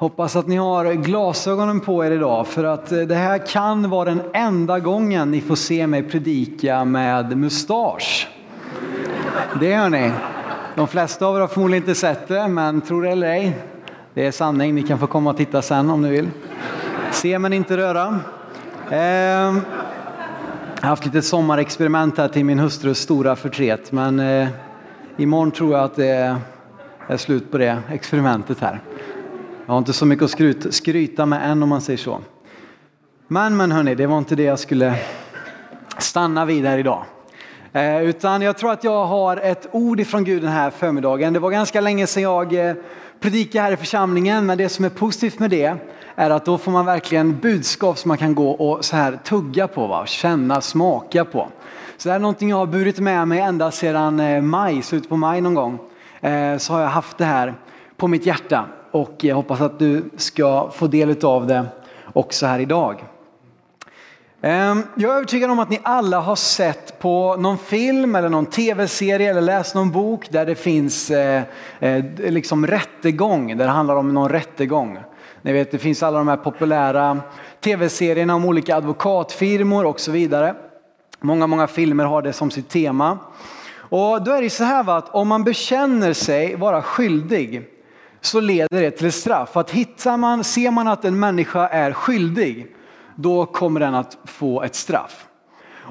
Hoppas att ni har glasögonen på er idag för att eh, det här kan vara den enda gången ni får se mig predika med mustasch. Det hör ni. De flesta av er har förmodligen inte sett det, men tro det eller ej, det är sanning. Ni kan få komma och titta sen om ni vill. Se men inte röra. Eh, jag har haft lite sommarexperiment här till min hustrus stora förtret, men eh, imorgon tror jag att det är slut på det experimentet här. Jag har inte så mycket att skryta, skryta med än om man säger så. Men, men hörni, det var inte det jag skulle stanna vid här idag. Eh, utan jag tror att jag har ett ord ifrån Gud den här förmiddagen. Det var ganska länge sedan jag eh, predikade här i församlingen, men det som är positivt med det är att då får man verkligen budskap som man kan gå och så här tugga på, va? känna, smaka på. Så det är någonting jag har burit med mig ända sedan eh, maj, slutet på maj någon gång. Eh, så har jag haft det här på mitt hjärta och jag hoppas att du ska få del av det också här idag. Ehm, jag är övertygad om att ni alla har sett på någon film eller någon tv-serie eller läst någon bok där det finns eh, eh, liksom rättegång, där det handlar om någon rättegång. Ni vet det finns alla de här populära tv-serierna om olika advokatfirmor och så vidare. Många, många filmer har det som sitt tema. Och då är det så här va, att om man bekänner sig vara skyldig så leder det till ett straff. Att hittar man, ser man att en människa är skyldig, då kommer den att få ett straff.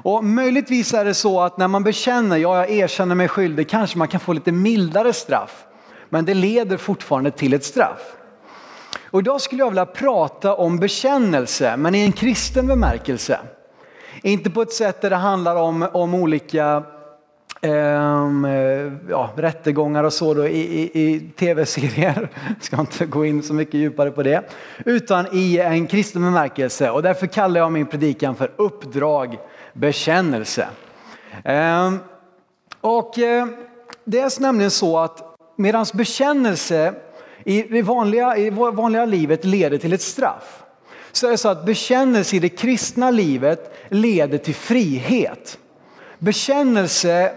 Och möjligtvis är det så att när man bekänner, ja jag erkänner mig skyldig, kanske man kan få lite mildare straff. Men det leder fortfarande till ett straff. Och idag skulle jag vilja prata om bekännelse, men i en kristen bemärkelse. Inte på ett sätt där det handlar om, om olika Ehm, ja, rättegångar och så då i, i, i tv-serier. Ska inte gå in så mycket djupare på det. Utan i en kristen bemärkelse och därför kallar jag min predikan för uppdrag bekännelse. Um, och uh, det är nämligen så att medan bekännelse i det vanliga, i vanliga livet leder till ett straff. Så är det så att bekännelse i det kristna livet leder till frihet. Bekännelse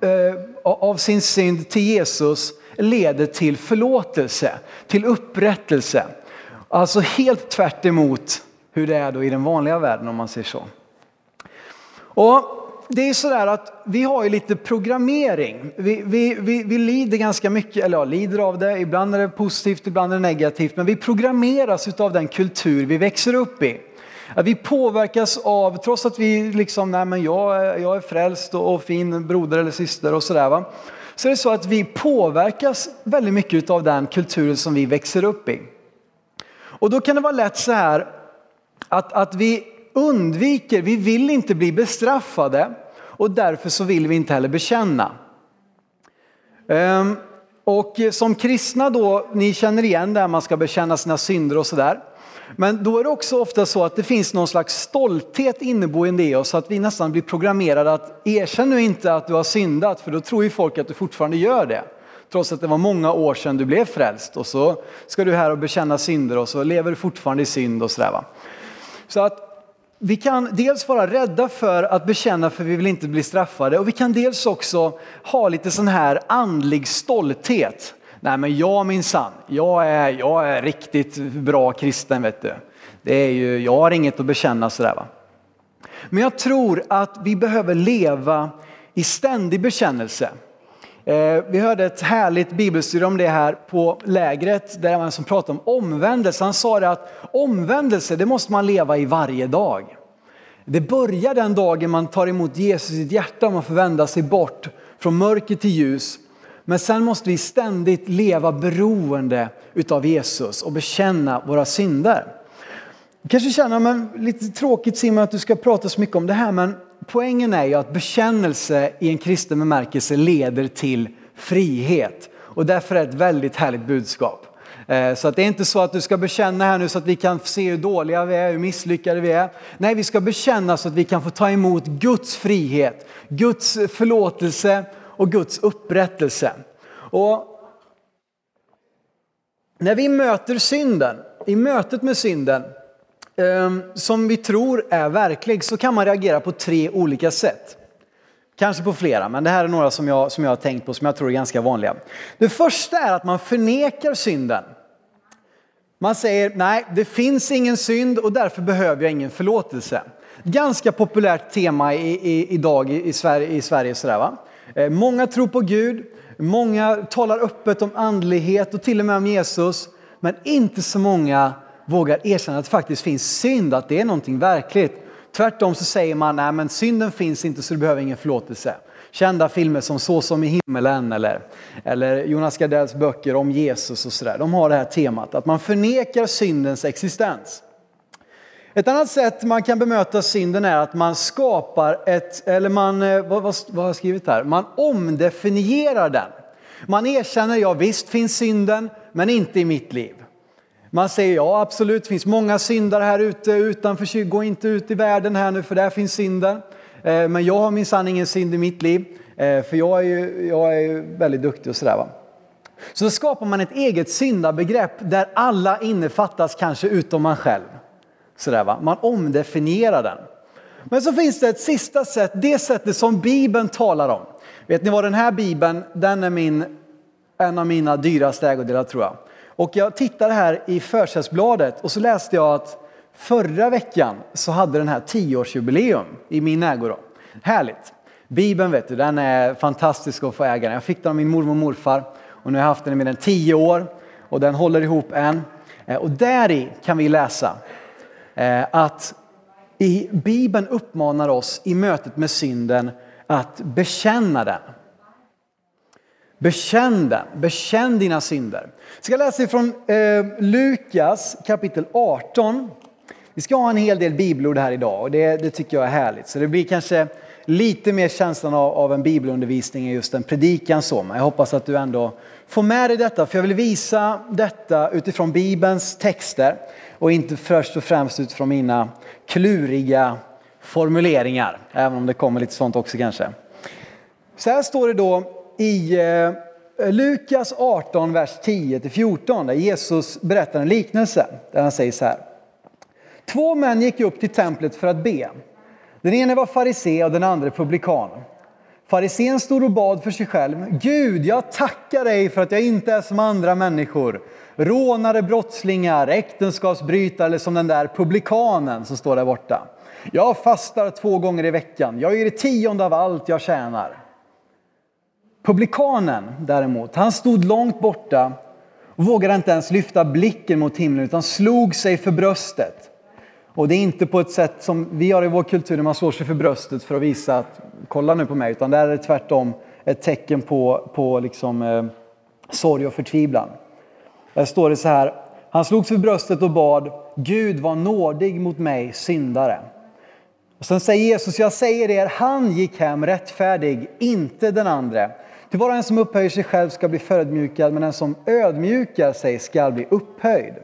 Eh, av sin synd till Jesus leder till förlåtelse, till upprättelse. Alltså helt tvärt hur det är då i den vanliga världen om man säger så. Och det är sådär att vi har ju lite programmering. Vi, vi, vi, vi lider ganska mycket, eller ja, lider av det. Ibland är det positivt, ibland är det negativt. Men vi programmeras av den kultur vi växer upp i. Att vi påverkas av, trots att vi liksom, nej men jag, jag är frälst och, och fin broder eller syster och sådär va. Så är det så att vi påverkas väldigt mycket av den kulturen som vi växer upp i. Och då kan det vara lätt så här att, att vi undviker, vi vill inte bli bestraffade och därför så vill vi inte heller bekänna. Ehm, och som kristna då, ni känner igen det här man ska bekänna sina synder och sådär. Men då är det också ofta så att det finns någon slags stolthet inneboende i oss att vi nästan blir programmerade att erkänn nu inte att du har syndat för då tror ju folk att du fortfarande gör det. Trots att det var många år sedan du blev frälst och så ska du här och bekänna synder och så lever du fortfarande i synd och sådär. Va? Så att vi kan dels vara rädda för att bekänna för vi vill inte bli straffade och vi kan dels också ha lite sån här andlig stolthet. Nej men jag minsann, jag är, jag är riktigt bra kristen vet du. Det är ju, jag har inget att bekänna sådär va. Men jag tror att vi behöver leva i ständig bekännelse. Eh, vi hörde ett härligt bibelstudie om det här på lägret där man som pratade om omvändelse. Han sa det att omvändelse det måste man leva i varje dag. Det börjar den dagen man tar emot Jesus i sitt hjärta och man får vända sig bort från mörker till ljus men sen måste vi ständigt leva beroende utav Jesus och bekänna våra synder. Du kanske känner, men lite tråkigt Simon att du ska prata så mycket om det här, men poängen är ju att bekännelse i en kristen bemärkelse leder till frihet. Och därför är det ett väldigt härligt budskap. Eh, så att det är inte så att du ska bekänna här nu så att vi kan se hur dåliga vi är, hur misslyckade vi är. Nej, vi ska bekänna så att vi kan få ta emot Guds frihet, Guds förlåtelse och Guds upprättelse. Och när vi möter synden, i mötet med synden, ehm, som vi tror är verklig, så kan man reagera på tre olika sätt. Kanske på flera, men det här är några som jag, som jag har tänkt på som jag tror är ganska vanliga. Det första är att man förnekar synden. Man säger nej, det finns ingen synd och därför behöver jag ingen förlåtelse. Ganska populärt tema i, i, idag i, i Sverige. I Sverige sådär, va? Eh, många tror på Gud, många talar öppet om andlighet och till och med om Jesus. Men inte så många vågar erkänna att det faktiskt finns synd, att det är någonting verkligt. Tvärtom så säger man, nej men synden finns inte så du behöver ingen förlåtelse. Kända filmer som Så som i himmelen eller, eller Jonas Gardells böcker om Jesus och sådär. De har det här temat, att man förnekar syndens existens. Ett annat sätt man kan bemöta synden är att man skapar ett, eller man, eh, vad, vad, vad har jag skrivit här? Man omdefinierar den. Man erkänner, ja visst finns synden, men inte i mitt liv. Man säger ja absolut, det finns många syndare här ute utanför, gå inte ut i världen här nu för där finns synden. Eh, men jag har minsann ingen synd i mitt liv, eh, för jag är ju, jag är ju väldigt duktig och sådär. Va? Så då skapar man ett eget syndabegrepp där alla innefattas, kanske utom man själv. Sådär, va? Man omdefinierar den. Men så finns det ett sista sätt, det sättet som Bibeln talar om. Vet ni vad den här Bibeln, den är min, en av mina dyraste ägodelar tror jag. Och jag tittade här i försättsbladet och så läste jag att förra veckan så hade den här tioårsjubileum i min ägo. Då. Härligt! Bibeln vet du, den är fantastisk att få äga. Jag fick den av min mormor och morfar och nu har jag haft den i mer än tio år och den håller ihop än. Eh, och där i kan vi läsa Eh, att i Bibeln uppmanar oss i mötet med synden att bekänna den. Bekänn den, bekänn dina synder. Jag ska läsa ifrån eh, Lukas kapitel 18. Vi ska ha en hel del bibelord här idag och det, det, tycker jag är härligt. Så det blir kanske lite mer känslan av, av en bibelundervisning än just en predikan så. Men jag hoppas att du ändå får med dig detta för jag vill visa detta utifrån Bibelns texter och inte först och främst utifrån mina kluriga formuleringar. Även om det kommer lite sånt också kanske. Så här står det då i eh, Lukas 18, vers 10-14 där Jesus berättar en liknelse där han säger så här. Två män gick upp till templet för att be. Den ene var farisé och den andra publikan. Farisén stod och bad för sig själv. Gud, jag tackar dig för att jag inte är som andra människor. Rånare, brottslingar, äktenskapsbrytare eller som den där publikanen som står där borta. Jag fastar två gånger i veckan. Jag ger det tionde av allt jag tjänar. Publikanen däremot, han stod långt borta och vågade inte ens lyfta blicken mot himlen utan slog sig för bröstet. Och det är inte på ett sätt som vi har i vår kultur när man slår sig för bröstet för att visa att kolla nu på mig, utan där är det tvärtom ett tecken på, på liksom, eh, sorg och förtvivlan. Där står det så här, han slog sig för bröstet och bad, Gud var nådig mot mig, syndare. Och sen säger Jesus, jag säger er, han gick hem rättfärdig, inte den andra. Till var och en som upphöjer sig själv ska bli förödmjukad, men den som ödmjukar sig ska bli upphöjd.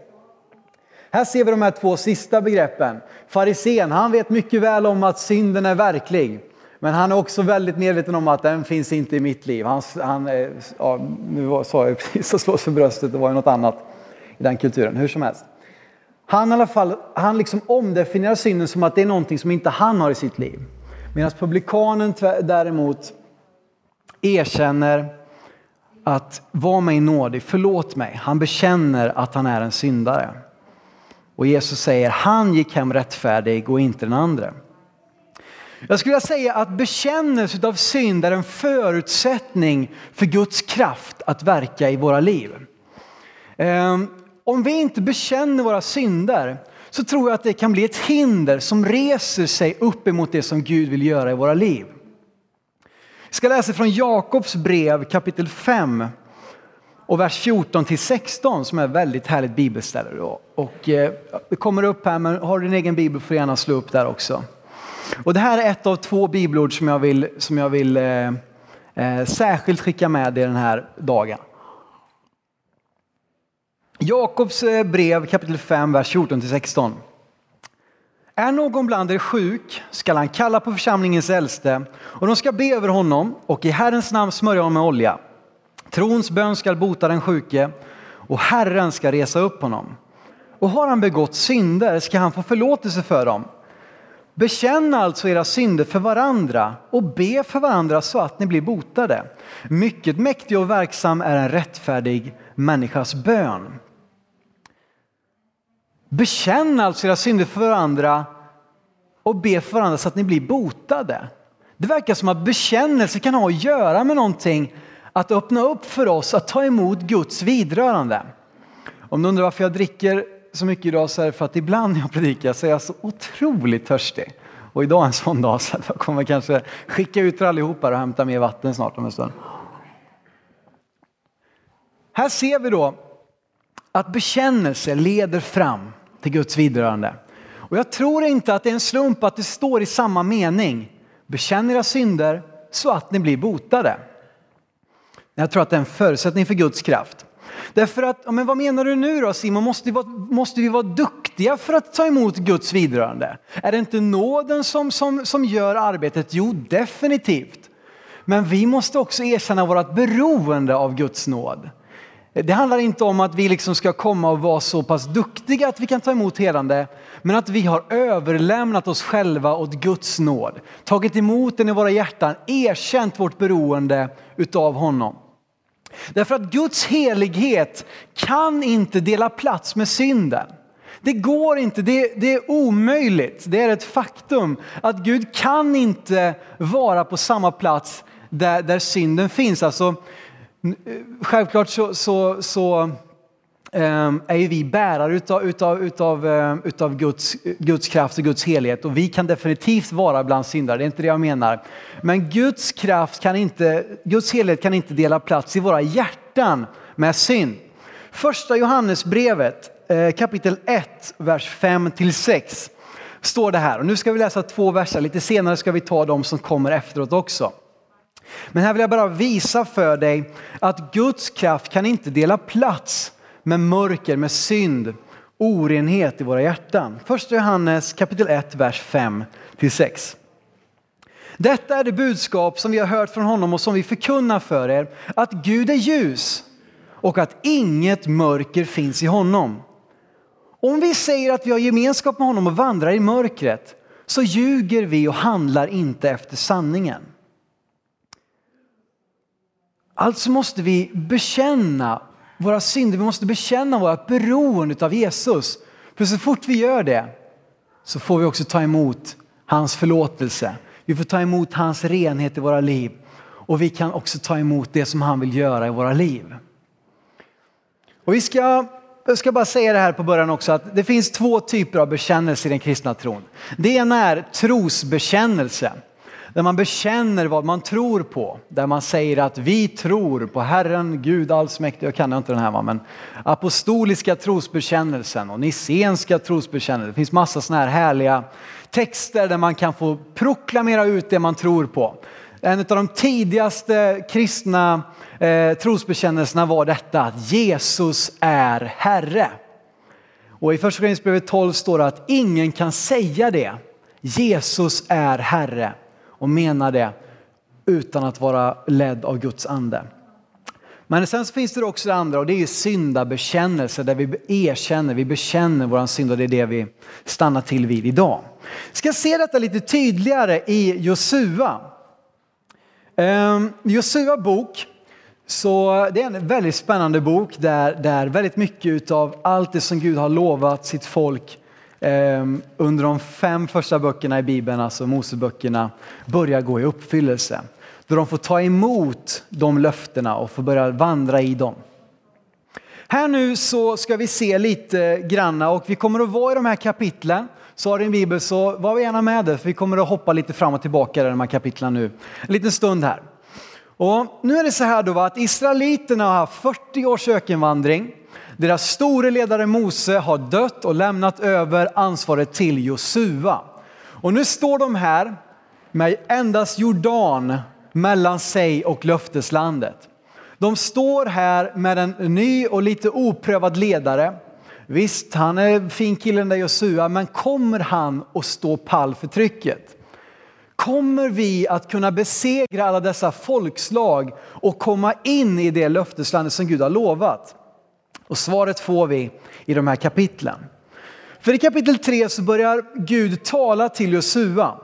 Här ser vi de här två sista begreppen. Farisén, han vet mycket väl om att synden är verklig. Men han är också väldigt medveten om att den finns inte i mitt liv. Han, han eh, ja, nu sa jag precis att slå sig bröstet, det var ju något annat i den kulturen. Hur som helst. Han i alla fall, han liksom omdefinierar synden som att det är någonting som inte han har i sitt liv. Medan publikanen däremot erkänner att var mig nådig, förlåt mig. Han bekänner att han är en syndare. Och Jesus säger han gick hem rättfärdig och inte den andra. Jag skulle vilja säga att bekännelse av synd är en förutsättning för Guds kraft att verka i våra liv. Ehm, om vi inte bekänner våra synder så tror jag att det kan bli ett hinder som reser sig upp emot det som Gud vill göra i våra liv. Jag ska läsa från Jakobs brev kapitel 5 och vers 14 till 16 som är väldigt härligt bibelställe. Och eh, det kommer upp här, men har du din egen bibel får du gärna slå upp där också. Och det här är ett av två bibelord som jag vill, som jag vill eh, eh, särskilt skicka med dig den här dagen. Jakobs eh, brev kapitel 5, vers 14–16. Är någon bland er sjuk skall han kalla på församlingens äldste och de ska be över honom och i Herrens namn smörja honom med olja. Trons bön skall bota den sjuke och Herren ska resa upp honom. Och har han begått synder ska han få förlåtelse för dem. Bekänn alltså era synder för varandra och be för varandra så att ni blir botade. Mycket mäktig och verksam är en rättfärdig människas bön. Bekänn alltså era synder för varandra och be för varandra så att ni blir botade. Det verkar som att bekännelse kan ha att göra med någonting, att öppna upp för oss att ta emot Guds vidrörande. Om du undrar varför jag dricker så mycket idag så är det för att ibland när jag predikar så är jag så otroligt törstig. Och idag är en sån dag så att jag kommer kanske skicka ut er allihopa och hämta mer vatten snart om en stund. Här ser vi då att bekännelse leder fram till Guds vidrörande. Och jag tror inte att det är en slump att det står i samma mening. Bekänn era synder så att ni blir botade. Jag tror att det är en förutsättning för Guds kraft. Därför att, men vad menar du nu då Simon? Måste vi, vara, måste vi vara duktiga för att ta emot Guds vidrörande? Är det inte nåden som, som, som gör arbetet? Jo, definitivt. Men vi måste också erkänna vårt beroende av Guds nåd. Det handlar inte om att vi liksom ska komma och vara så pass duktiga att vi kan ta emot helande, men att vi har överlämnat oss själva åt Guds nåd, tagit emot den i våra hjärtan, erkänt vårt beroende utav honom. Därför att Guds helighet kan inte dela plats med synden. Det går inte, det, det, är omöjligt, det är ett faktum att Gud kan inte vara på samma plats där, där synden finns. Alltså, eh, självklart så, så, så Ehm, är ju vi bärare utav, utav, utav, eh, utav Guds, Guds kraft och Guds helhet och vi kan definitivt vara bland syndare, det är inte det jag menar. Men Guds kraft kan inte, Guds helhet kan inte dela plats i våra hjärtan med synd. Första Johannesbrevet eh, kapitel 1, vers 5 till 6 står det här. Och nu ska vi läsa två verser, lite senare ska vi ta de som kommer efteråt också. Men här vill jag bara visa för dig att Guds kraft kan inte dela plats med mörker, med synd, orenhet i våra hjärtan. Första Johannes kapitel 1, vers 5 till 6. Detta är det budskap som vi har hört från honom och som vi förkunnar för er, att Gud är ljus och att inget mörker finns i honom. Om vi säger att vi har gemenskap med honom och vandrar i mörkret så ljuger vi och handlar inte efter sanningen. Alltså måste vi bekänna våra synder, vi måste bekänna vårt beroende av Jesus. För så fort vi gör det så får vi också ta emot hans förlåtelse. Vi får ta emot hans renhet i våra liv och vi kan också ta emot det som han vill göra i våra liv. Och vi ska, jag ska bara säga det här på början också att det finns två typer av bekännelse i den kristna tron. Det ena är trosbekännelse. Där man bekänner vad man tror på. Där man säger att vi tror på Herren Gud allsmäktig. Jag kan inte den här va, men apostoliska trosbekännelsen och nissenska trosbekännelsen. Det finns massa sådana här härliga texter där man kan få proklamera ut det man tror på. En av de tidigaste kristna eh, trosbekännelserna var detta att Jesus är Herre. Och i första Korinthierbrevet 12 står det att ingen kan säga det. Jesus är Herre och menar det utan att vara ledd av Guds ande. Men sen så finns det också det andra och det är syndabekännelse där vi erkänner, vi bekänner våran synd och det är det vi stannar till vid idag. Vi ska se detta lite tydligare i Josua. Ehm, Josua bok, så det är en väldigt spännande bok där, där väldigt mycket av allt det som Gud har lovat sitt folk Ehm, under de fem första böckerna i Bibeln, alltså Moseböckerna, börjar gå i uppfyllelse. Då de får ta emot de löftena och får börja vandra i dem. Här nu så ska vi se lite granna och vi kommer att vara i de här kapitlen. Så har du en bibel så var gärna med det för vi kommer att hoppa lite fram och tillbaka i de här kapitlen nu. En liten stund här. Och nu är det så här då att Israeliterna har haft 40 års ökenvandring. Deras store ledare Mose har dött och lämnat över ansvaret till Josua. Och nu står de här med endast Jordan mellan sig och löfteslandet. De står här med en ny och lite oprövad ledare. Visst, han är en fin kille den där Josua, men kommer han att stå pall för trycket? Kommer vi att kunna besegra alla dessa folkslag och komma in i det löfteslandet som Gud har lovat? Och svaret får vi i de här kapitlen. För i kapitel 3 så börjar Gud tala till Josua.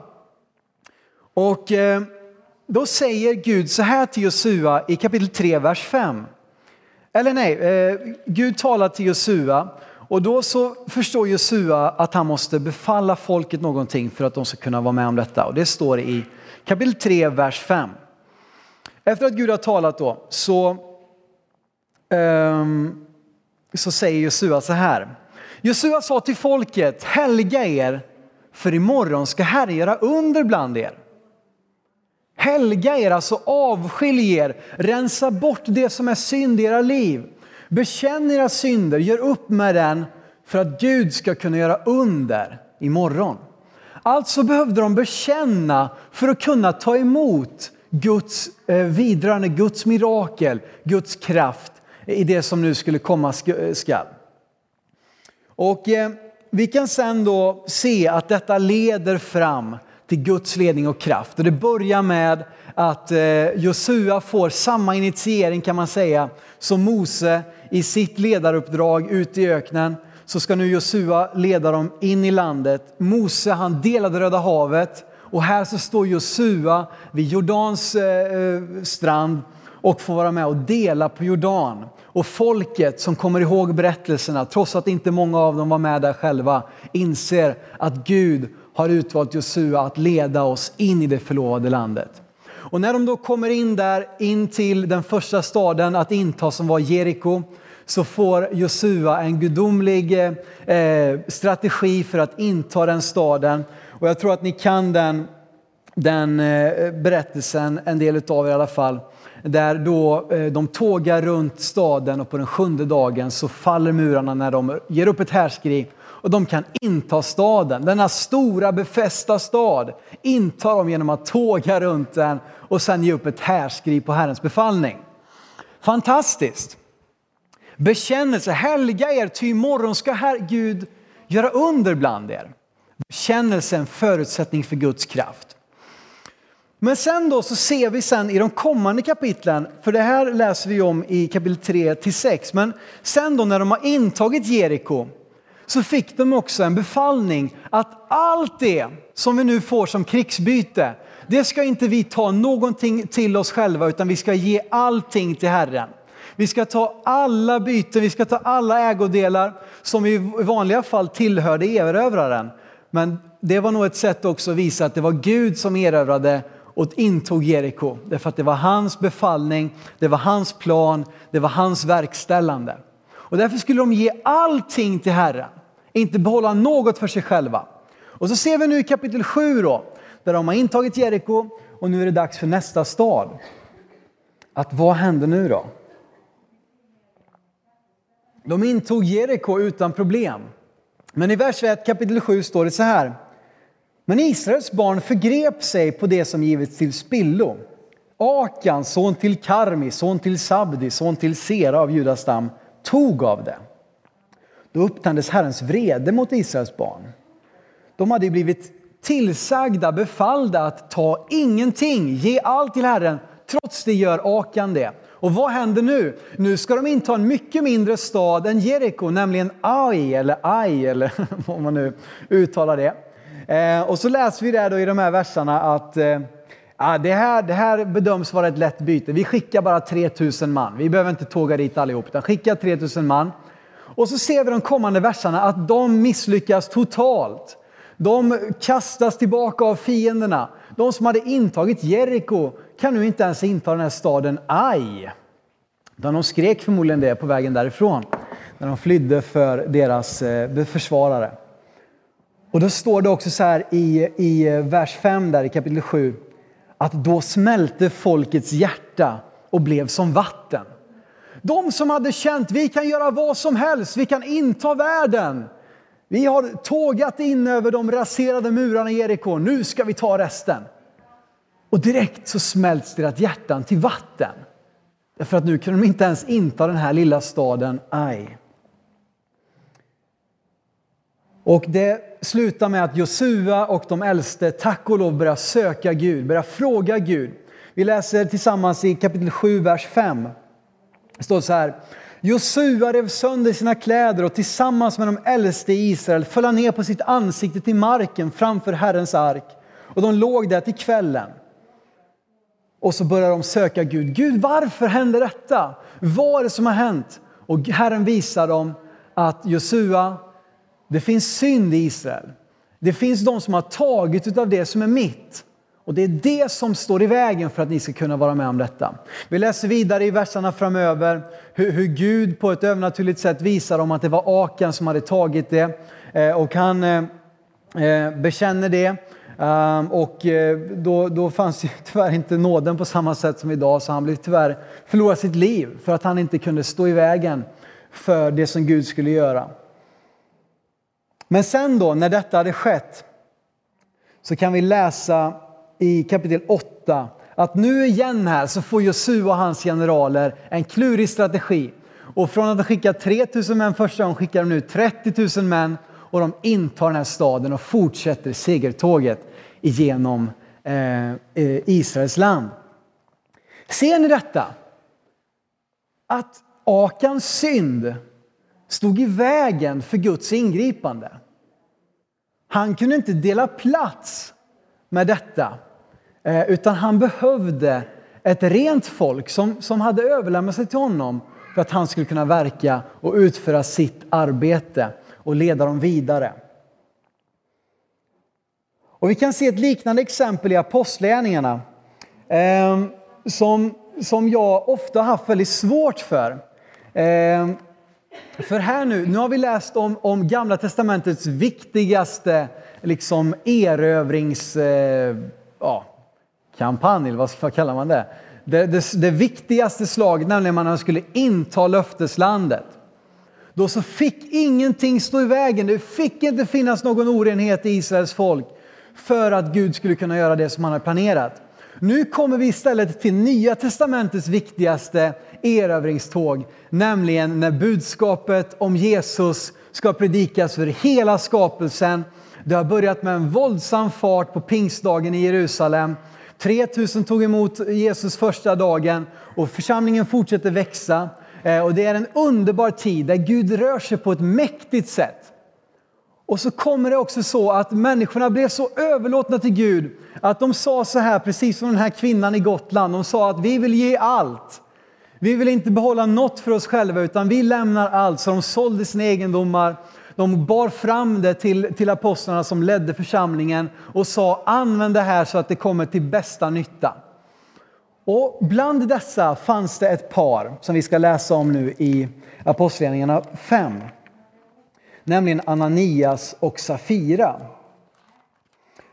Och eh, då säger Gud så här till Josua i kapitel 3, vers 5. Eller nej, eh, Gud talar till Josua Och då så förstår Josua att han måste befalla folket någonting för att de ska kunna vara med om detta. Och det står i kapitel 3, vers 5. Efter att Gud har talat då så, um, så säger Josua så här. Josua sa till folket, helga er för imorgon ska Herren göra under bland er. Helga er, alltså avskilj er, rensa bort det som är synd i era liv. Bekänn era synder, gör upp med den för att Gud ska kunna göra under imorgon. Alltså behövde de bekänna för att kunna ta emot Guds eh, vidrörande, Guds mirakel, Guds kraft i det som nu skulle komma skall. Och eh, vi kan sen då se att detta leder fram till Guds ledning och kraft. Och det börjar med att eh, Josua får samma initiering kan man säga som Mose i sitt ledaruppdrag ute i öknen. Så ska nu Josua leda dem in i landet. Mose han delade Röda havet och här så står Josua vid Jordans eh, eh, strand och får vara med och dela på Jordan. Och folket som kommer ihåg berättelserna, trots att inte många av dem var med där själva, inser att Gud har utvalt Josua att leda oss in i det förlovade landet. Och när de då kommer in där, in till den första staden att inta som var Jeriko, så får Josua en gudomlig eh, strategi för att inta den staden. Och jag tror att ni kan den, den eh, berättelsen, en del av er i alla fall där då eh, de tågar runt staden och på den sjunde dagen så faller murarna när de ger upp ett härskri och de kan inta staden. Denna stora befästa stad intar de genom att tåga runt den och sen ge upp ett härskri på Herrens befallning. Fantastiskt! Bekännelse, helga er, ty imorgon ska Herr Gud göra under bland er. Bekännelse är en förutsättning för Guds kraft. Men sen då så ser vi sen i de kommande kapitlen, för det här läser vi om i kapitel 3 till 6, men sen då när de har intagit Jeriko så fick de också en befallning att allt det som vi nu får som krigsbyte, det ska inte vi ta någonting till oss själva utan vi ska ge allting till Herren. Vi ska ta alla byten, vi ska ta alla ägodelar som i vanliga fall tillhörde erövraren. Men det var nog ett sätt också att visa att det var Gud som erövrade och intog Jeriko. Därför att det var hans befallning, det var hans plan, det var hans verkställande. Och därför skulle de ge allting till Herren, inte behålla något för sig själva. Och så ser vi nu i kapitel 7 då, där de har intagit Jeriko och nu är det dags för nästa stad. Att vad händer nu då? De intog Jeriko utan problem. Men i vers 1 kapitel 7 står det så här. Men Israels barn förgrep sig på det som givits till spillo. Akan, son till Karmi, son till Sabdi, son till Sera av Judas stam, tog av det. Då upptändes Herrens vrede mot Israels barn. De hade blivit tillsagda, befallda att ta ingenting, ge allt till Herren. Trots det gör Akan det. Och vad händer nu? Nu ska de inta en mycket mindre stad än Jeriko, nämligen Ai, eller Ai, eller vad man nu uttalar det. Eh, och så läser vi där då i de här verserna att eh, ja, det, här, det här bedöms vara ett lätt byte. Vi skickar bara 3000 man. Vi behöver inte tåga dit allihop, utan skicka 3000 man. Och så ser vi de kommande verserna att de misslyckas totalt. De kastas tillbaka av fienderna. De som hade intagit Jeriko kan nu inte ens inta den här staden Aj. de skrek förmodligen det på vägen därifrån när de flydde för deras eh, försvarare. Och då står det också så här i, i eh, vers 5 där i kapitel 7 att då smälte folkets hjärta och blev som vatten. De som hade känt vi kan göra vad som helst, vi kan inta världen. Vi har tågat in över de raserade murarna i Jeriko, nu ska vi ta resten. Och direkt så smälts deras hjärtan till vatten. Därför att nu kunde de inte ens inta den här lilla staden Ai. Och det slutar med att Josua och de äldste tack och lov börjar söka Gud, börjar fråga Gud. Vi läser tillsammans i kapitel 7, vers 5. Det står så här. Josua rev sönder sina kläder och tillsammans med de äldste i Israel föll han ner på sitt ansikte till marken framför Herrens ark. Och de låg där till kvällen. Och så börjar de söka Gud. Gud, varför hände detta? Vad är det som har hänt? Och Herren visar dem att Josua, det finns synd i Israel. Det finns de som har tagit av det som är mitt. Och det är det som står i vägen för att ni ska kunna vara med om detta. Vi läser vidare i verserna framöver hur, hur Gud på ett övernaturligt sätt visar dem att det var Akan som hade tagit det. Eh, och han eh, eh bekänner det. Um, och eh, då, då fanns ju tyvärr inte nåden på samma sätt som idag så han blev tyvärr förlorade sitt liv för att han inte kunde stå i vägen för det som Gud skulle göra. Men sen då, när detta hade skett, så kan vi läsa i kapitel 8 att nu igen här så får Josua och hans generaler en klurig strategi. Och från att ha skickat 3000 män första gången skickar de nu 30 000 män och de intar den här staden och fortsätter segertåget igenom eh, eh, Israels land. Ser ni detta? Att Akans synd stod i vägen för Guds ingripande. Han kunde inte dela plats med detta, eh, utan han behövde ett rent folk som, som hade överlämnat sig till honom för att han skulle kunna verka och utföra sitt arbete och leda dem vidare. Och vi kan se ett liknande exempel i Apostlagärningarna eh, som, som jag ofta har haft väldigt svårt för. Eh, för här nu, nu har vi läst om, om Gamla Testamentets viktigaste liksom erövringskampanj, Eh, ja, eller vad, vad kallar man det? Det, det? det viktigaste slaget, nämligen när man skulle inta löfteslandet. Då så fick ingenting stå i vägen, det fick inte finnas någon orenhet i Israels folk för att Gud skulle kunna göra det som han hade planerat. Nu kommer vi istället till Nya testamentets viktigaste erövringståg, nämligen när budskapet om Jesus ska predikas för hela skapelsen. Det har börjat med en våldsam fart på pingstdagen i Jerusalem. 3000 tog emot Jesus första dagen och församlingen fortsätter växa. Eh, och det är en underbar tid där Gud rör sig på ett mäktigt sätt. Och så kommer det också så att människorna blev så överlåtna till Gud att de sa så här, precis som den här kvinnan i Gotland. De sa att vi vill ge allt. Vi vill inte behålla något för oss själva utan vi lämnar allt. Så de sålde sina egendomar. De bar fram det till, till apostlarna som ledde församlingen och sa använd det här så att det kommer till bästa nytta. Och bland dessa fanns det ett par som vi ska läsa om nu i Apostlagärningarna 5 nämligen Ananias och Safira.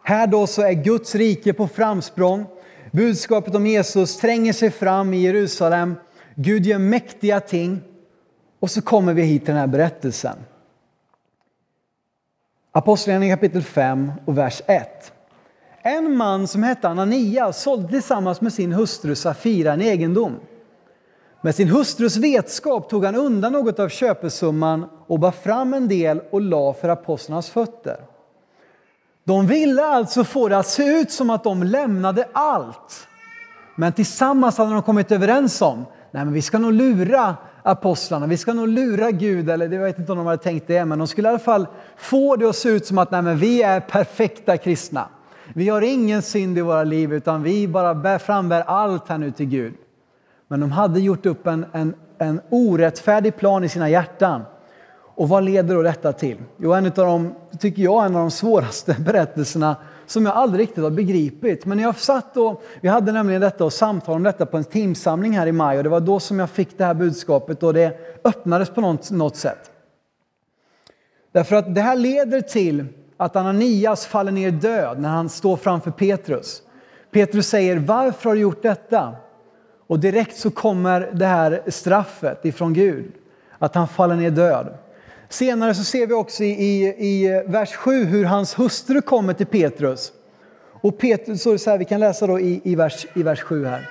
Här då så är Guds rike på framsprång. Budskapet om Jesus tränger sig fram i Jerusalem. Gud gör mäktiga ting. Och så kommer vi hit till den här berättelsen. Apostlagärningarna kapitel 5 och vers 1. En man som hette Anania sålde tillsammans med sin hustru Safira en egendom. Med sin hustrus vetskap tog han undan något av köpesumman och bar fram en del och la för apostlarnas fötter. De ville alltså få det att se ut som att de lämnade allt. Men tillsammans hade de kommit överens om Nej, men vi ska nog lura apostlarna, vi ska nog lura Gud, eller jag vet inte om de hade tänkt det, men de skulle i alla fall få det att se ut som att Nej, men vi är perfekta kristna. Vi har ingen synd i våra liv, utan vi bara bär frambär allt här nu till Gud. Men de hade gjort upp en, en, en orättfärdig plan i sina hjärtan. Och vad leder då detta till? Jo, en av de, tycker jag, en av de svåraste berättelserna som jag aldrig riktigt har begripit. Men jag satt och, vi hade nämligen detta och samtal om detta på en teamsamling här i maj och det var då som jag fick det här budskapet och det öppnades på något, något sätt. Därför att det här leder till att Ananias faller ner död när han står framför Petrus. Petrus säger, varför har du gjort detta? Och direkt så kommer det här straffet ifrån Gud, att han faller ner död. Senare så ser vi också i, i, i vers 7 hur hans hustru kommer till Petrus. Och Petrus, så, så här, vi kan läsa då i, i, vers, i vers 7 här.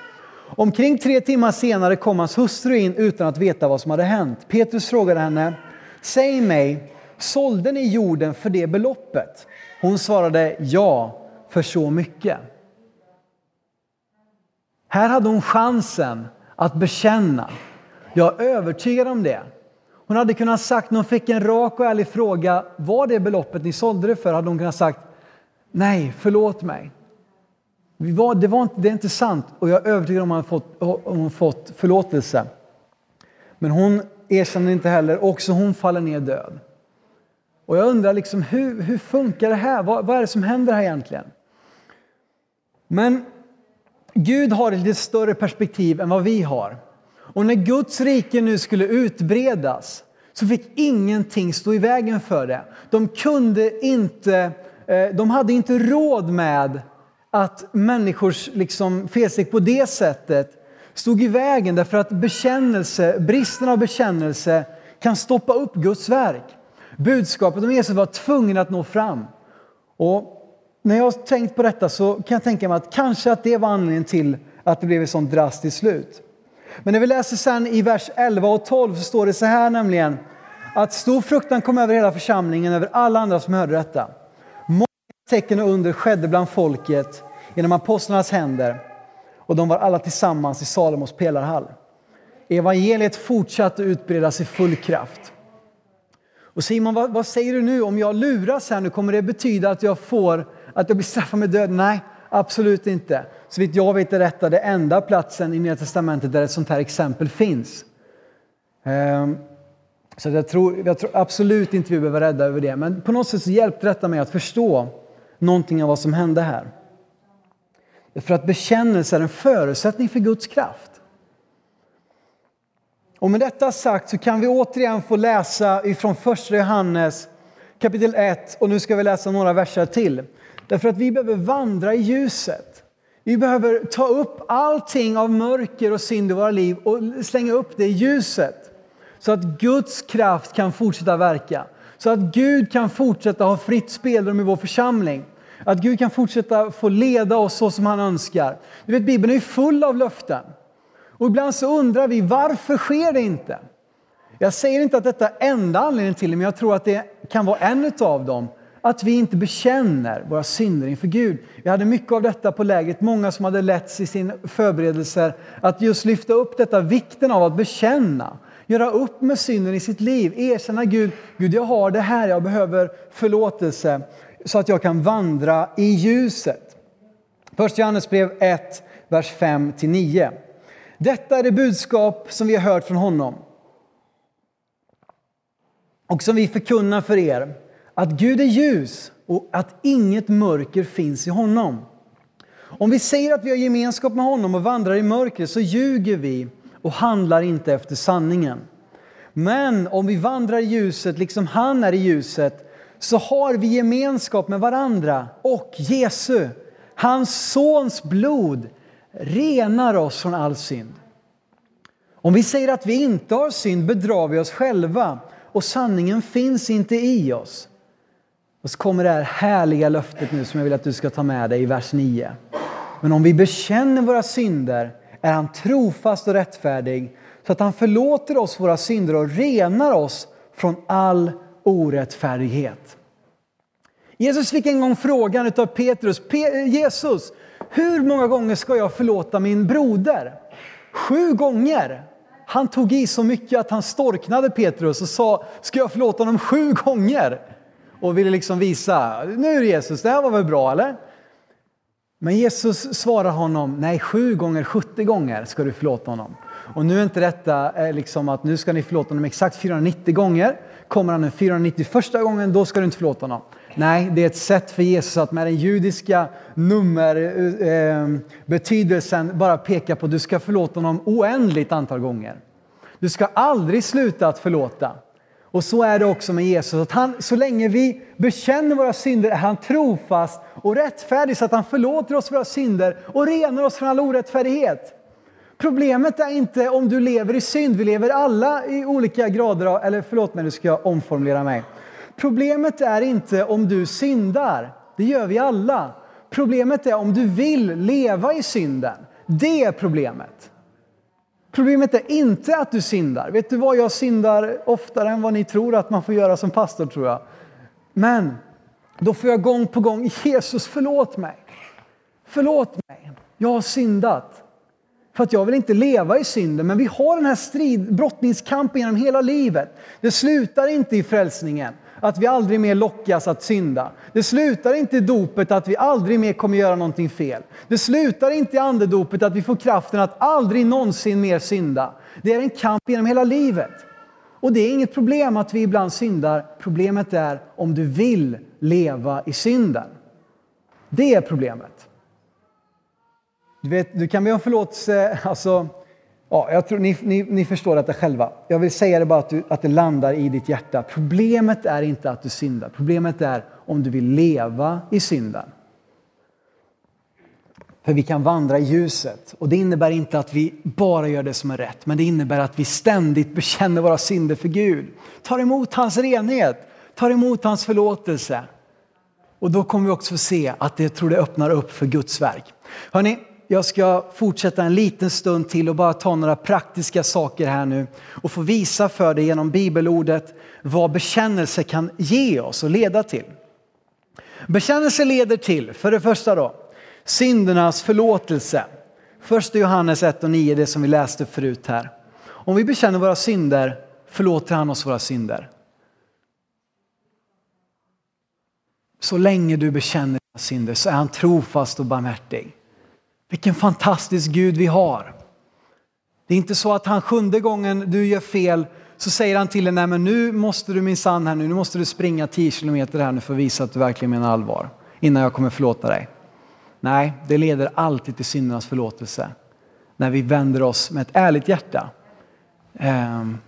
Omkring tre timmar senare kom hans hustru in utan att veta vad som hade hänt. Petrus frågade henne, säg mig, sålde ni jorden för det beloppet? Hon svarade ja, för så mycket. Här hade hon chansen att bekänna. Jag är övertygad om det. Hon hade kunnat sagt, när hon fick en rak och ärlig fråga, var det beloppet ni sålde det för? Hade hon kunnat sagt, nej, förlåt mig. Det, var inte, det är inte sant och jag är övertygad om att hon fått, hon fått förlåtelse. Men hon erkänner inte heller. Också hon faller ner död. Och jag undrar liksom, hur, hur funkar det här? Vad, vad är det som händer här egentligen? Men Gud har ett lite större perspektiv än vad vi har. Och när Guds rike nu skulle utbredas så fick ingenting stå i vägen för det. De kunde inte, eh, de hade inte råd med att människors liksom felsteg på det sättet stod i vägen därför att bekännelse, bristen av bekännelse kan stoppa upp Guds verk. Budskapet om Jesus var tvungen att nå fram. Och när jag har tänkt på detta så kan jag tänka mig att kanske att det var anledningen till att det blev ett sånt drastiskt slut. Men när vi läser sen i vers 11 och 12 så står det så här nämligen att stor fruktan kom över hela församlingen, över alla andra som hörde detta. Många tecken och under skedde bland folket genom apostlarnas händer och de var alla tillsammans i Salomos pelarhall. Evangeliet fortsatte utbredas i full kraft. Och Simon, vad, vad, säger du nu? Om jag luras här nu, kommer det betyda att jag får att jag blir straffad med död? Nej, absolut inte. Så vitt jag vet är detta den enda platsen i Nya Testamentet där ett sånt här exempel finns. Ehm, så jag tror, jag tror absolut inte vi behöver vara rädda över det. Men på något sätt så hjälpte detta mig att förstå någonting av vad som hände här. För att bekännelse är en förutsättning för Guds kraft. Och med detta sagt så kan vi återigen få läsa ifrån första Johannes kapitel 1 och nu ska vi läsa några verser till. Därför att vi behöver vandra i ljuset. Vi behöver ta upp allting av mörker och synd i våra liv och slänga upp det i ljuset. Så att Guds kraft kan fortsätta verka. Så att Gud kan fortsätta ha fritt spelrum i vår församling. Att Gud kan fortsätta få leda oss så som han önskar. Du vet, Bibeln är full av löften. Och ibland så undrar vi varför sker det inte? Jag säger inte att detta är enda anledningen till det, men jag tror att det kan vara en av dem. Att vi inte bekänner våra synder inför Gud. Vi hade mycket av detta på lägret, många som hade letts i sin förberedelser att just lyfta upp detta, vikten av att bekänna. Göra upp med synden i sitt liv, erkänna Gud, Gud jag har det här, jag behöver förlåtelse så att jag kan vandra i ljuset. Första Johannes brev 1, vers 5-9. Detta är det budskap som vi har hört från honom och som vi förkunnar för er, att Gud är ljus och att inget mörker finns i honom. Om vi säger att vi har gemenskap med honom och vandrar i mörker så ljuger vi och handlar inte efter sanningen. Men om vi vandrar i ljuset liksom han är i ljuset så har vi gemenskap med varandra och Jesu, hans sons blod, renar oss från all synd. Om vi säger att vi inte har synd bedrar vi oss själva och sanningen finns inte i oss. Och så kommer det här härliga löftet nu som jag vill att du ska ta med dig i vers 9. Men om vi bekänner våra synder är han trofast och rättfärdig så att han förlåter oss våra synder och renar oss från all orättfärdighet. Jesus fick en gång frågan av Petrus. Jesus, hur många gånger ska jag förlåta min broder? Sju gånger. Han tog i så mycket att han storknade Petrus och sa, ska jag förlåta honom sju gånger? Och ville liksom visa, nu Jesus, det här var väl bra eller? Men Jesus svarar honom, nej sju gånger, 70 gånger ska du förlåta honom. Och nu är inte detta eh, liksom att nu ska ni förlåta honom exakt 490 gånger. Kommer han den 491 gången, då ska du inte förlåta honom. Nej, det är ett sätt för Jesus att med den judiska nummerbetydelsen eh, bara peka på att du ska förlåta honom oändligt antal gånger. Du ska aldrig sluta att förlåta. Och så är det också med Jesus. Att han, så länge vi bekänner våra synder är han trofast och rättfärdig så att han förlåter oss våra synder och renar oss från all orättfärdighet. Problemet är inte om du lever i synd. Vi lever alla i olika grader av, eller förlåt mig, nu ska jag omformulera mig. Problemet är inte om du syndar. Det gör vi alla. Problemet är om du vill leva i synden. Det är problemet. Problemet är inte att du syndar. Vet du vad, jag syndar oftare än vad ni tror att man får göra som pastor tror jag. Men då får jag gång på gång, Jesus förlåt mig. Förlåt mig, jag har syndat. För att jag vill inte leva i synden, men vi har den här strid, brottningskampen genom hela livet. Det slutar inte i frälsningen att vi aldrig mer lockas att synda. Det slutar inte i dopet att vi aldrig mer kommer göra någonting fel. Det slutar inte i andedopet att vi får kraften att aldrig någonsin mer synda. Det är en kamp genom hela livet. Och det är inget problem att vi ibland syndar. Problemet är om du vill leva i synden. Det är problemet. Du, vet, du kan be om förlåtelse, alltså, ja, jag tror ni, ni, ni förstår detta själva. Jag vill säga det bara att, du, att det landar i ditt hjärta. Problemet är inte att du syndar, problemet är om du vill leva i synden. För vi kan vandra i ljuset. Och det innebär inte att vi bara gör det som är rätt, men det innebär att vi ständigt bekänner våra synder för Gud. Tar emot hans renhet, tar emot hans förlåtelse. Och då kommer vi också få se att det tror det öppnar upp för Guds verk. Hörrni, jag ska fortsätta en liten stund till och bara ta några praktiska saker här nu och få visa för dig genom bibelordet vad bekännelse kan ge oss och leda till. Bekännelse leder till, för det första då, syndernas förlåtelse. Första Johannes 1 och 9, det som vi läste förut här. Om vi bekänner våra synder förlåter han oss våra synder. Så länge du bekänner dina synder så är han trofast och barmhärtig. Vilken fantastisk Gud vi har. Det är inte så att han sjunde gången du gör fel så säger han till dig, nej men nu måste du minsann här nu, nu måste du springa 10 kilometer här nu för att visa att du verkligen menar allvar innan jag kommer förlåta dig. Nej, det leder alltid till syndernas förlåtelse. När vi vänder oss med ett ärligt hjärta ehm,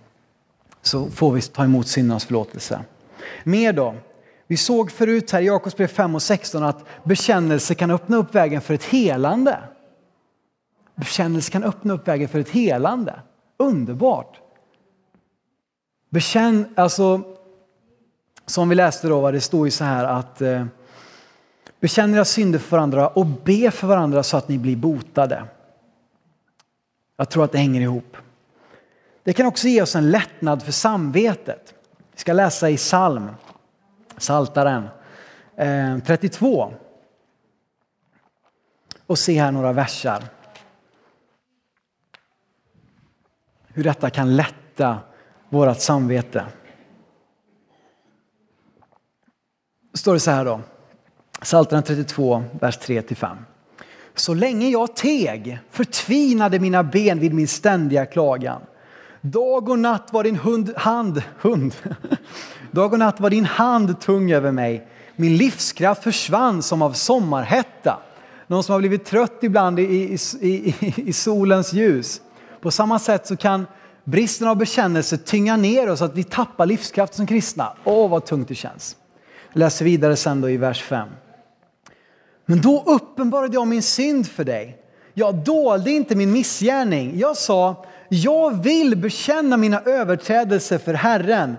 så får vi ta emot syndernas förlåtelse. Mer då. Vi såg förut här i Jakobsbrev 5 och 16 att bekännelse kan öppna upp vägen för ett helande. Bekännelse kan öppna upp vägen för ett helande. Underbart! Bekänn, alltså, som vi läste då, det står ju så här att eh, Bekänn era synder för varandra och be för varandra så att ni blir botade. Jag tror att det hänger ihop. Det kan också ge oss en lättnad för samvetet. Vi ska läsa i psalm, Saltaren 32. Eh, och se här några versar. Hur detta kan lätta vårt samvete. Står det så här då. Psaltaren 32, vers 3-5. Så länge jag teg förtvinade mina ben vid min ständiga klagan. Dag och natt var din hund, hand, hund. Dag och natt var din hand tung över mig. Min livskraft försvann som av sommarhetta. Någon som har blivit trött ibland i, i, i, i solens ljus. På samma sätt så kan bristen av bekännelse tynga ner oss att vi tappar livskraft som kristna. Åh, vad tungt det känns. Jag läser vidare sen då i vers 5. Men då uppenbarade jag min synd för dig. Jag dolde inte min missgärning. Jag sa, jag vill bekänna mina överträdelser för Herren.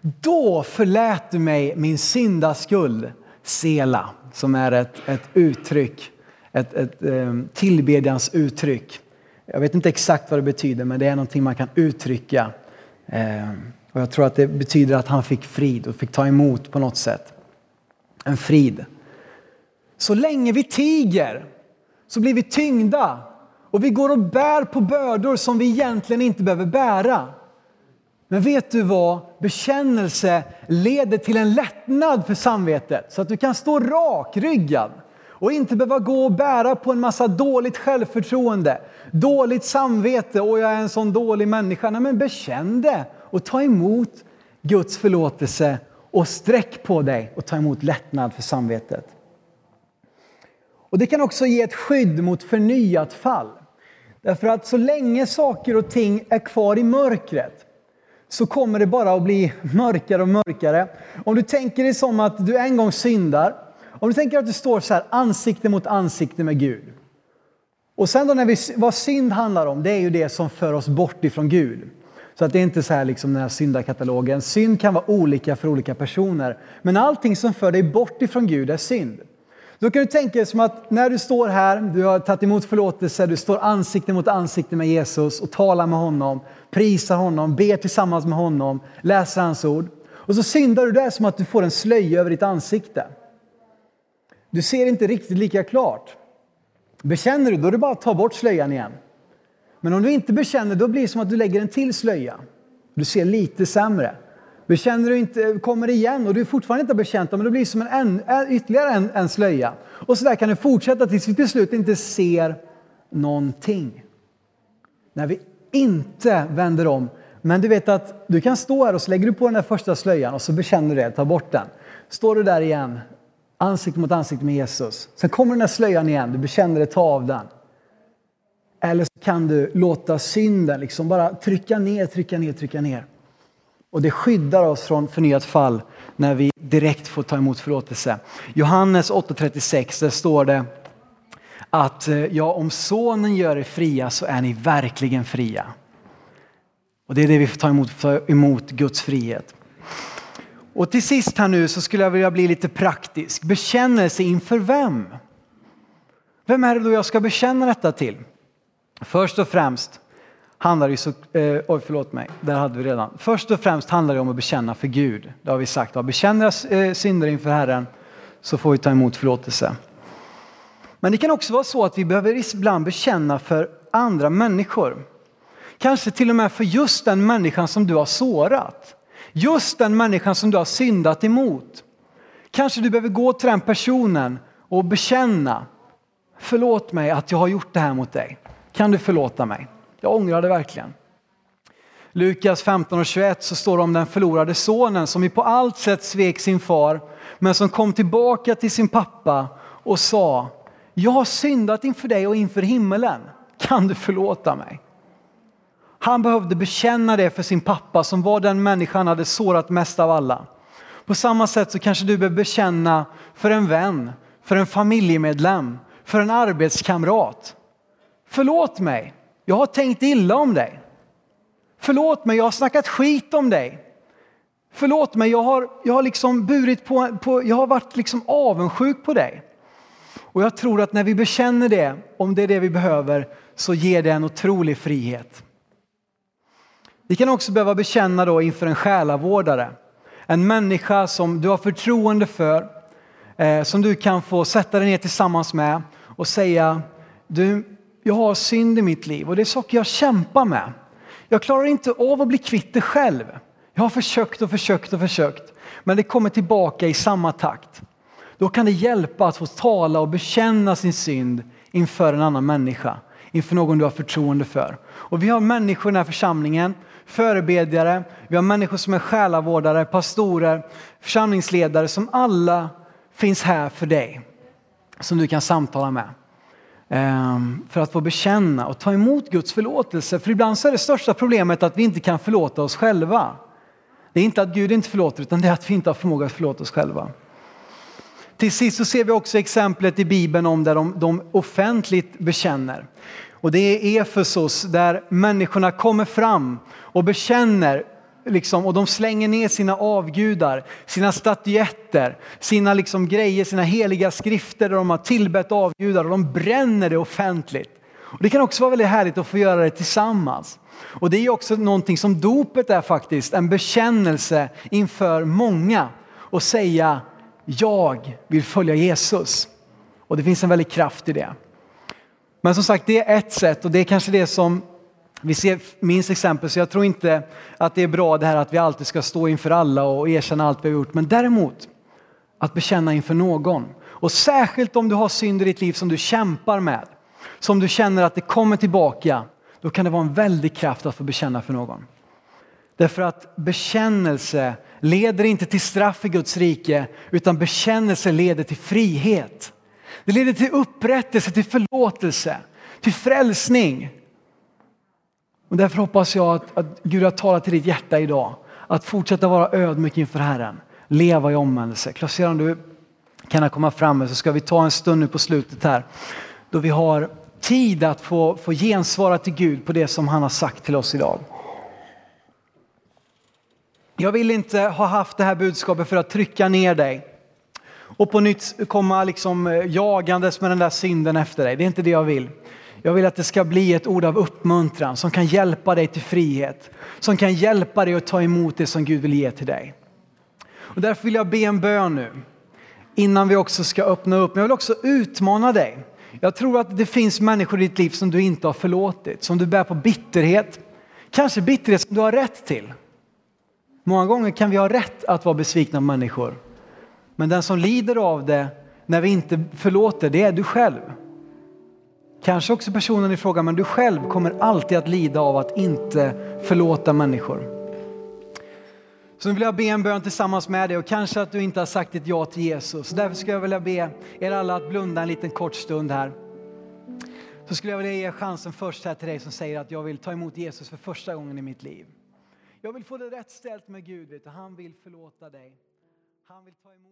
Då förlät du mig min syndaskuld. Sela, som är ett, ett uttryck, ett, ett eh, tillbedjans uttryck. Jag vet inte exakt vad det betyder, men det är någonting man kan uttrycka. Eh, och jag tror att det betyder att han fick frid och fick ta emot på något sätt. En frid. Så länge vi tiger så blir vi tyngda och vi går och bär på bördor som vi egentligen inte behöver bära. Men vet du vad? Bekännelse leder till en lättnad för samvetet så att du kan stå rakryggad och inte behöva gå och bära på en massa dåligt självförtroende, dåligt samvete och jag är en sån dålig människa. Nej, men bekänn det och ta emot Guds förlåtelse och sträck på dig och ta emot lättnad för samvetet. Och Det kan också ge ett skydd mot förnyat fall. Därför att så länge saker och ting är kvar i mörkret så kommer det bara att bli mörkare och mörkare. Om du tänker dig som att du en gång syndar, om du tänker att du står så här ansikte mot ansikte med Gud. Och sen då när vi, vad synd handlar om, det är ju det som för oss bort ifrån Gud. Så att det är inte så här liksom den här syndakatalogen. Synd kan vara olika för olika personer. Men allting som för dig bort ifrån Gud är synd. Då kan du tänka dig som att när du står här, du har tagit emot förlåtelse, du står ansikte mot ansikte med Jesus och talar med honom, prisar honom, ber tillsammans med honom, läser hans ord. Och så syndar du där som att du får en slöja över ditt ansikte. Du ser inte riktigt lika klart. Bekänner du, då är det bara att ta bort slöjan igen. Men om du inte bekänner, då blir det som att du lägger en till slöja. Du ser lite sämre. Bekänner du inte, kommer igen och du fortfarande inte har bekänt men det blir som en, en, ytterligare en, en slöja. Och så där kan det fortsätta tills vi till slut inte ser någonting. När vi inte vänder om, Men du vet att du kan stå här och så lägger du på den där första slöjan och så bekänner du det, tar bort den. Står du där igen, ansikte mot ansikte med Jesus. Sen kommer den här slöjan igen, du bekänner det, ta av den. Eller så kan du låta synden liksom bara trycka ner, trycka ner, trycka ner. Och det skyddar oss från förnyat fall när vi direkt får ta emot förlåtelse. Johannes 8.36, där står det att eh, ja, om sonen gör er fria så är ni verkligen fria. Och det är det vi får ta emot, ta emot Guds frihet. Och till sist här nu så skulle jag vilja bli lite praktisk. Bekännelse inför vem? Vem är det då jag ska bekänna detta till? Först och främst handlar det så, eh, oj förlåt mig, där hade vi redan. Först och främst handlar det om att bekänna för Gud. Det har vi sagt. Ja, bekänner jag eh, synder inför Herren så får vi ta emot förlåtelse. Men det kan också vara så att vi behöver ibland bekänna för andra människor. Kanske till och med för just den människan som du har sårat. Just den människan som du har syndat emot. Kanske du behöver gå till den personen och bekänna. Förlåt mig att jag har gjort det här mot dig. Kan du förlåta mig? Jag ångrar det verkligen. Lukas 15 och 21 så står det om den förlorade sonen som på allt sätt svek sin far men som kom tillbaka till sin pappa och sa Jag har syndat inför dig och inför himmelen. Kan du förlåta mig? Han behövde bekänna det för sin pappa som var den människan han hade sårat mest av alla. På samma sätt så kanske du behöver bekänna för en vän, för en familjemedlem, för en arbetskamrat. Förlåt mig, jag har tänkt illa om dig. Förlåt mig, jag har snackat skit om dig. Förlåt mig, jag har, jag har liksom burit på, på, jag har varit liksom avundsjuk på dig. Och jag tror att när vi bekänner det, om det är det vi behöver, så ger det en otrolig frihet. Vi kan också behöva bekänna då inför en själavårdare. En människa som du har förtroende för, eh, som du kan få sätta dig ner tillsammans med och säga, du, jag har synd i mitt liv och det är saker jag kämpar med. Jag klarar inte av att bli kvitt det själv. Jag har försökt och försökt och försökt, men det kommer tillbaka i samma takt. Då kan det hjälpa att få tala och bekänna sin synd inför en annan människa, inför någon du har förtroende för. Och vi har människor i den här församlingen, förebedjare, vi har människor som är själavårdare, pastorer, församlingsledare som alla finns här för dig, som du kan samtala med. Ehm, för att få bekänna och ta emot Guds förlåtelse. För ibland så är det största problemet att vi inte kan förlåta oss själva. Det är inte att Gud inte förlåter utan det är att vi inte har förmåga att förlåta oss själva. Till sist så ser vi också exemplet i Bibeln om där de, de offentligt bekänner. Och det är Efesos där människorna kommer fram och bekänner liksom, och de slänger ner sina avgudar, sina statyetter, sina liksom grejer, sina heliga skrifter där de har tillbett avgudar och de bränner det offentligt. Och det kan också vara väldigt härligt att få göra det tillsammans. Och det är också någonting som dopet är faktiskt, en bekännelse inför många och säga jag vill följa Jesus. Och det finns en väldig kraft i det. Men som sagt, det är ett sätt och det är kanske det som vi ser minst exempel, så jag tror inte att det är bra det här att vi alltid ska stå inför alla och erkänna allt vi har gjort. Men däremot att bekänna inför någon. Och särskilt om du har synd i ditt liv som du kämpar med, som du känner att det kommer tillbaka, då kan det vara en väldig kraft att få bekänna för någon. Därför att bekännelse leder inte till straff i Guds rike, utan bekännelse leder till frihet. Det leder till upprättelse, till förlåtelse, till frälsning. Och därför hoppas jag att, att Gud har talat till ditt hjärta idag. Att fortsätta vara ödmjuk inför Herren. Leva i omvändelse. klas om du kan komma fram så ska vi ta en stund nu på slutet här. Då vi har tid att få, få gensvara till Gud på det som han har sagt till oss idag. Jag vill inte ha haft det här budskapet för att trycka ner dig och på nytt komma liksom eh, jagandes med den där synden efter dig. Det är inte det jag vill. Jag vill att det ska bli ett ord av uppmuntran som kan hjälpa dig till frihet. Som kan hjälpa dig att ta emot det som Gud vill ge till dig. Och därför vill jag be en bön nu. Innan vi också ska öppna upp. Men jag vill också utmana dig. Jag tror att det finns människor i ditt liv som du inte har förlåtit. Som du bär på bitterhet. Kanske bitterhet som du har rätt till. Många gånger kan vi ha rätt att vara besvikna på människor. Men den som lider av det när vi inte förlåter, det är du själv. Kanske också personen i fråga, men du själv kommer alltid att lida av att inte förlåta människor. Så nu vill jag be en bön tillsammans med dig och kanske att du inte har sagt ett ja till Jesus. Därför skulle jag vilja be er alla att blunda en liten kort stund här. Så skulle jag vilja ge chansen först här till dig som säger att jag vill ta emot Jesus för första gången i mitt liv. Jag vill få det rätt ställt med Gud, vet du. han vill förlåta dig. Han vill ta emot dig.